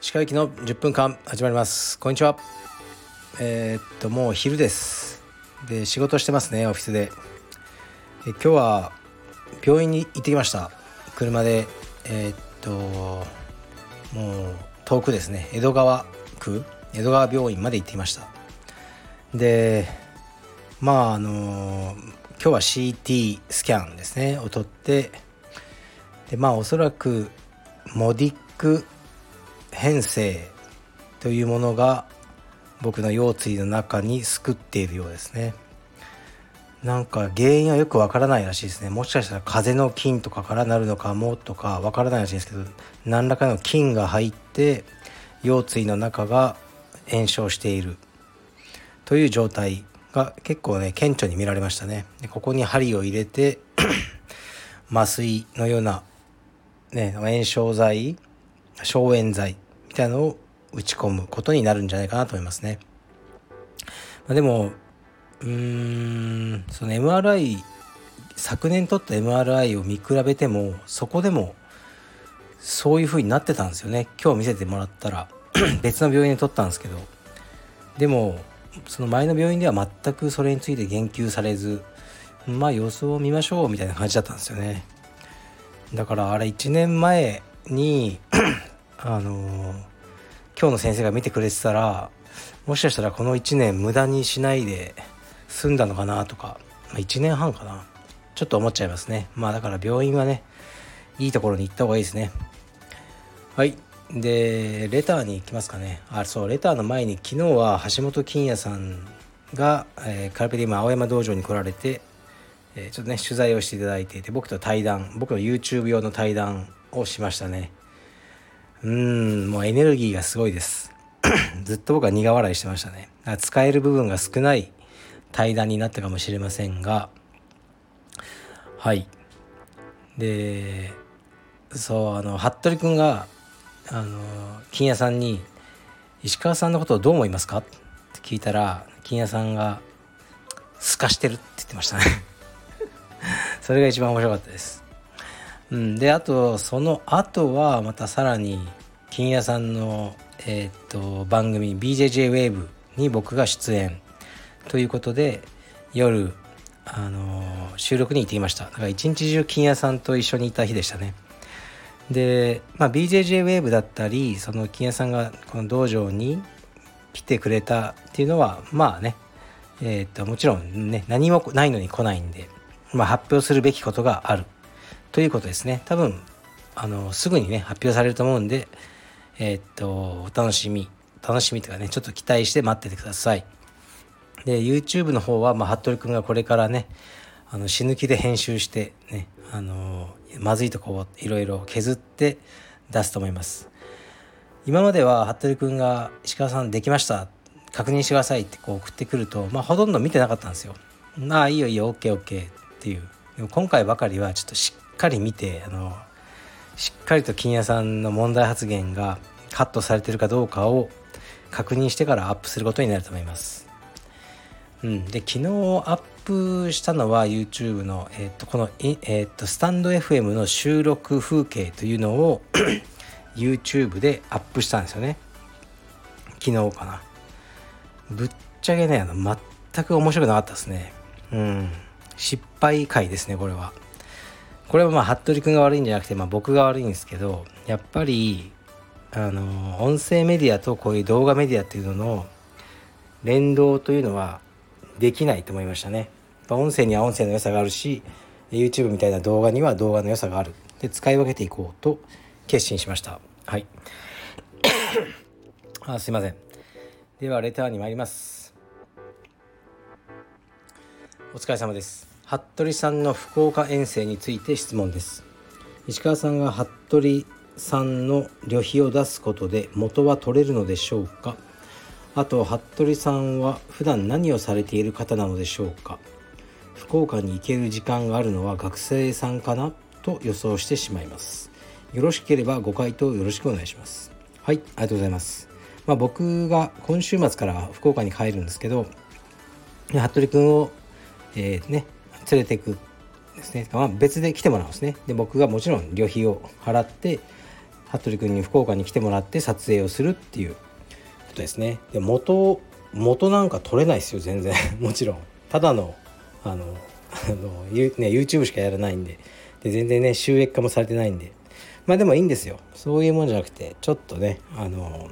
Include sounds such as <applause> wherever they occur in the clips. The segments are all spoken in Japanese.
歯科行きの10分間始まります。こんにちは。えー、っともう昼です。で仕事してますねオフィスで。え今日は病院に行ってきました。車でえー、っともう遠くですね。江戸川区。江戸川病院まで行ってきました。でまああの今日は CT スキャンですねを取ってでまあおそらくモディック変性というものが僕の腰椎の中に救っているようですね。なんか原因はよくわからないらしいですね。もしかしたら風邪の菌とかからなるのかもとかわからないらしいんですけど何らかの菌が入って腰椎の中が炎症しているという状態が結構ね顕著に見られましたね。でここに針を入れて <clears throat> 麻酔のような、ね、炎症剤消炎剤みたいなのを打ち込むことになるんじゃないかなと思いますね。まあ、でもうーんその MRI 昨年撮った MRI を見比べてもそこでもそういう風になってたんですよね。今日見せてもらったら。<clears throat> 別の病院で撮ったんですけど。でもその前の病院では全くそれについて言及されずまあ様子を見ましょうみたいな感じだったんですよね。だからあれ1年前に <clears throat> あの、今日の先生が見てくれてたらもしかしたらこの1年無駄にしないで済んだのかなとか、まあ、1年半かな。ちょっと思っちゃいますね。まあだから病院はねいいところに行った方がいいですね。はい。でレターに行きますかね。あそうレターの前に昨日は橋本金也さんが、えー、カルペディウム青山道場に来られて、えー、ちょっとね取材をしていただいていて僕と対談僕の YouTube 用の対談をしましたね。うんもうエネルギーがすごいです。<coughs> ずっと僕は苦笑いしてましたね。使える部分が少ない対談になったかもしれませんが。はい。でそうあの服部君があの金谷さんに「石川さんのことをどう思いますか?」って聞いたら金谷さんが「すかしてる」って言ってましたね。<laughs> それが一番面白かったです。うん、であとその後はまたさらに金谷さんの、えー、っと番組 BJJ ウェーブに僕が出演ということで夜あの収録に行ってきました。だから一日中金谷さんと一緒にいた日でしたね。で、まあ、BJJ ウェーブだったりその金谷さんがこの道場に来てくれたっていうのはまあねえー、っともちろんね何もないのに来ないんで、まあ、発表するべきことがある。ということですね。多分あのすぐにね発表されると思うんでえー、っとお楽しみ。楽しみというかねちょっと期待して待っててください。で YouTube の方は、まあ、服部君がこれからねあの死ぬ気で編集してねあのまずいとこをいろいろ削って出すと思います。今までは服部君が「石川さんできました。確認してください」ってこう送ってくるとまあほとんど見てなかったんですよ。ああいいよいいよ OKOK っていう。でも今回ばかりはちょっとしっかり見てあのしっかりと金谷さんの問題発言がカットされてるかどうかを確認してからアップすることになると思います。うん、で昨日アッップしたのは YouTube の、えー、とこの、えー、とスタンド FM の収録風景というのを <coughs> YouTube でアップしたんですよね。昨日かな。ぶっちゃけねあの全く面白くなかったですね。うん。失敗回ですねこれは。これはまあ服部君が悪いんじゃなくて、まあ、僕が悪いんですけどやっぱりあの音声メディアとこういう動画メディアっていうのの連動というのはできないと思いましたね。音声には音声の良さがあるし YouTube みたいな動画には動画の良さがある。で使い分けていこうと決心しました。はい。<coughs> あすいません。ではレターに参ります。お疲れ様です。服部さんの福岡遠征について質問です。石川さんが服部さんの旅費を出すことで元は取れるのでしょうか？あと服部さんは普段何をされている方なのでしょうか？福岡に行ける時間があるのは学生さんかなと予想してしまいます。よろしければご回答よろしくお願いします。はいありがとうございます。まあ、僕が今週末から福岡に帰るんですけど服部君を、えー、ね連れていくですね、まあ、別で来てもらうんですね。で僕がもちろん旅費を払って服部君に福岡に来てもらって撮影をするっていうことですね。で元元なんか撮れないですよ全然。<laughs> もちろん。ただのあのあの、ね、YouTube しかやらないんで。で全然ね収益化もされてないんで。まあでもいいんですよ。そういうもんじゃなくてちょっとねあの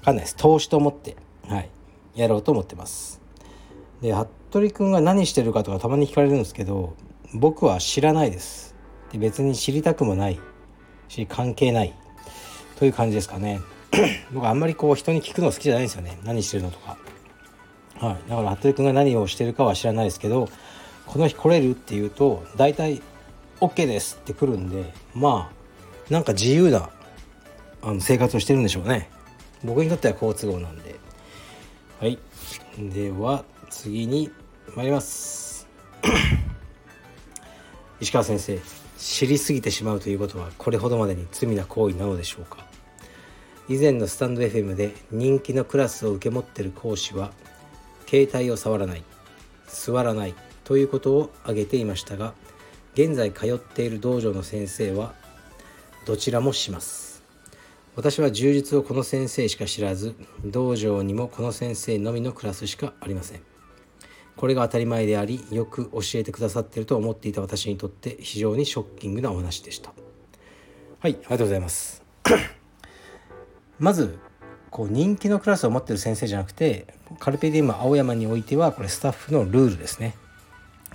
分かんないです。投資と思ってはいやろうと思ってます。で服部君が何してるかとかたまに聞かれるんですけど僕は知らないです。で別に知りたくもないし関係ないという感じですかね。<clears throat> 僕あんまりこう人に聞くの好きじゃないんですよね。何してるのとか。はい。だから服部君が何をしてるかは知らないですけどこの日来れるっていうと大体 OK ですって来るんでまあなんか自由なあの生活をしてるんでしょうね。僕にとっては好都合なんで。はい。では次に参ります。<coughs> 石川先生知りすぎてしまうということはこれほどまでに罪な行為なのでしょうか？以前のスタンド FM で人気のクラスを受け持ってる講師は携帯を触らない座らないということを挙げていましたが現在通っている道場の先生はどちらもします。私は柔術をこの先生しか知らず道場にもこの先生のみのクラスしかありません。これが当たり前でありよく教えてくださっていると思っていた私にとって非常にショッキングなお話でした。はいありがとうございます。<clears throat> まずこう人気のクラスを持ってる先生じゃなくてカルペディウム青山においてはこれスタッフのルールですね。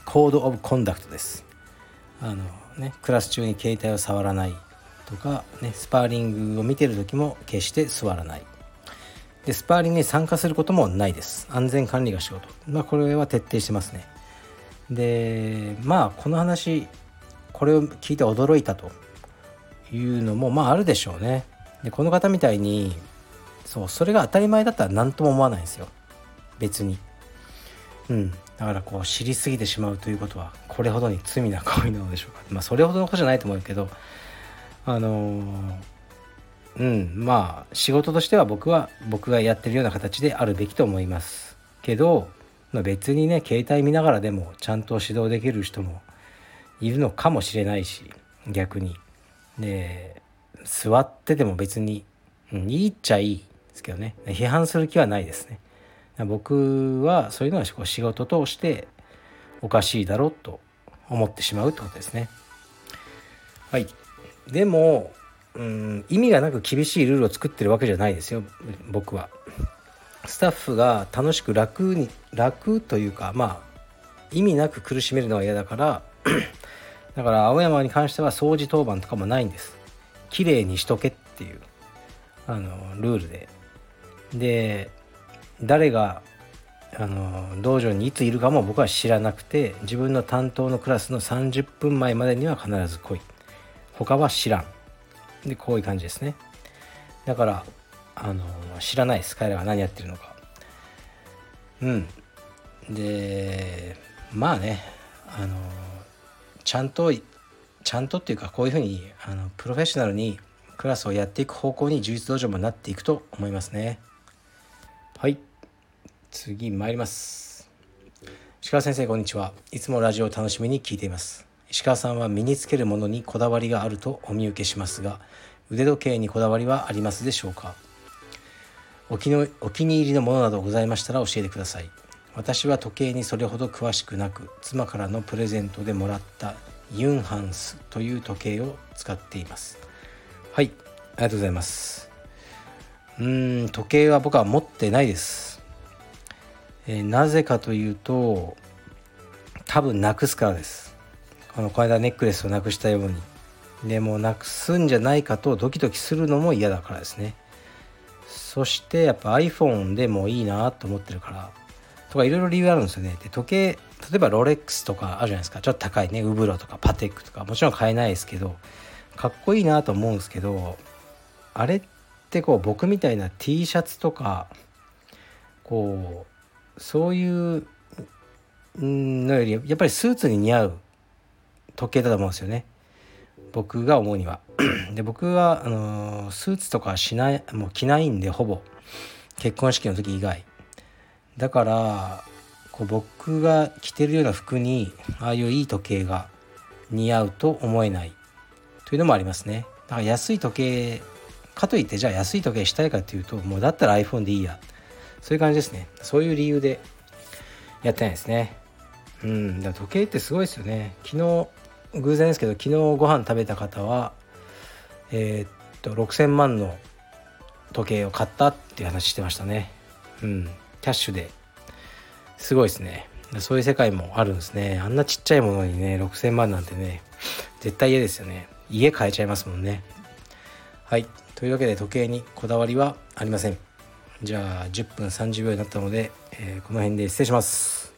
コード・オブ・コンダクトです。あのねクラス中に携帯を触らないとか、ね、スパーリングを見てる時も決して座らない。でスパーリングに参加することもないです。安全管理が仕事。まあこれは徹底してますね。でまあこの話これを聞いて驚いたというのもまああるでしょうね。でこの方みたいにそうそれが当たり前だったら何とも思わないんですよ。別に。うん。だからこう知りすぎてしまうということはこれほどに罪な行為なのでしょうか。まあそれほどのことじゃないと思うけどあのー、うん。まあ仕事としては僕は僕がやってるような形であるべきと思いますけど、まあ、別にね携帯見ながらでもちゃんと指導できる人もいるのかもしれないし逆に。で座ってても別に、うん、いいっちゃいい。ですけどね。批判する気はないですね。僕はそういうのは仕事としておかしいだろうと思ってしまうってことですね。はい。でもうん意味がなく厳しいルールを作ってるわけじゃないですよ。僕は。スタッフが楽しく楽に楽というかまあ意味なく苦しめるのは嫌だからだから青山に関しては掃除当番とかもないんです。綺麗にしとけっていうあのルールで。で誰があの道場にいついるかも僕は知らなくて自分の担当のクラスの30分前までには必ず来い。他は知らん。でこういう感じですね。だからあの知らないです。彼らが何やってるのか。うん。でまあねあのちゃんとちゃんとっていうかこういうふうにあのプロフェッショナルにクラスをやっていく方向に充実道場もなっていくと思いますね。はい。次参ります。石川先生こんにちは。いつもラジオを楽しみに聞いています。石川さんは身につけるものにこだわりがあるとお見受けしますが腕時計にこだわりはありますでしょうか？お気のお気に入りのものなどございましたら教えてください。私は時計にそれほど詳しくなく妻からのプレゼントでもらったユンハンスという時計を使っています。はい。ありがとうございます。うん時計は僕は持ってないです、えー、なぜかというと多分なくすからです。このこの間ネックレスをなくしたように。でもなくすんじゃないかとドキドキするのも嫌だからですね。そしてやっぱ iPhone でもいいなと思ってるから。とかいろいろ理由あるんですよね。で時計例えばロレックスとかあるじゃないですか。ちょっと高いね。ウブロとかパテックとか。もちろん買えないですけどかっこいいなと思うんですけどあれってこう僕みたいな T シャツとかこうそういうのよりやっぱりスーツに似合う時計だと思うんですよね。僕が思うには。で僕はあのスーツとかしないもう着ないんでほぼ。結婚式の時以外。だからこう僕が着てるような服にああいういい時計が似合うと思えないというのもありますね。だから安い時計かといってじゃあ安い時計したいかっていうともうだったら iPhone でいいや。そういう感じですね。そういう理由でやってないですね。うんだ時計ってすごいですよね。昨日偶然ですけど昨日ご飯食べた方はえー、っと6,000万の時計を買ったっていう話してましたね。うんキャッシュで。すごいですね。そういう世界もあるんですね。あんなちっちゃいものにね6,000万なんてね絶対嫌ですよね。家買えちゃいますもんね。はい。というわけで時計にこだわりはありません。じゃあ10分30秒になったので、えー、この辺で失礼します。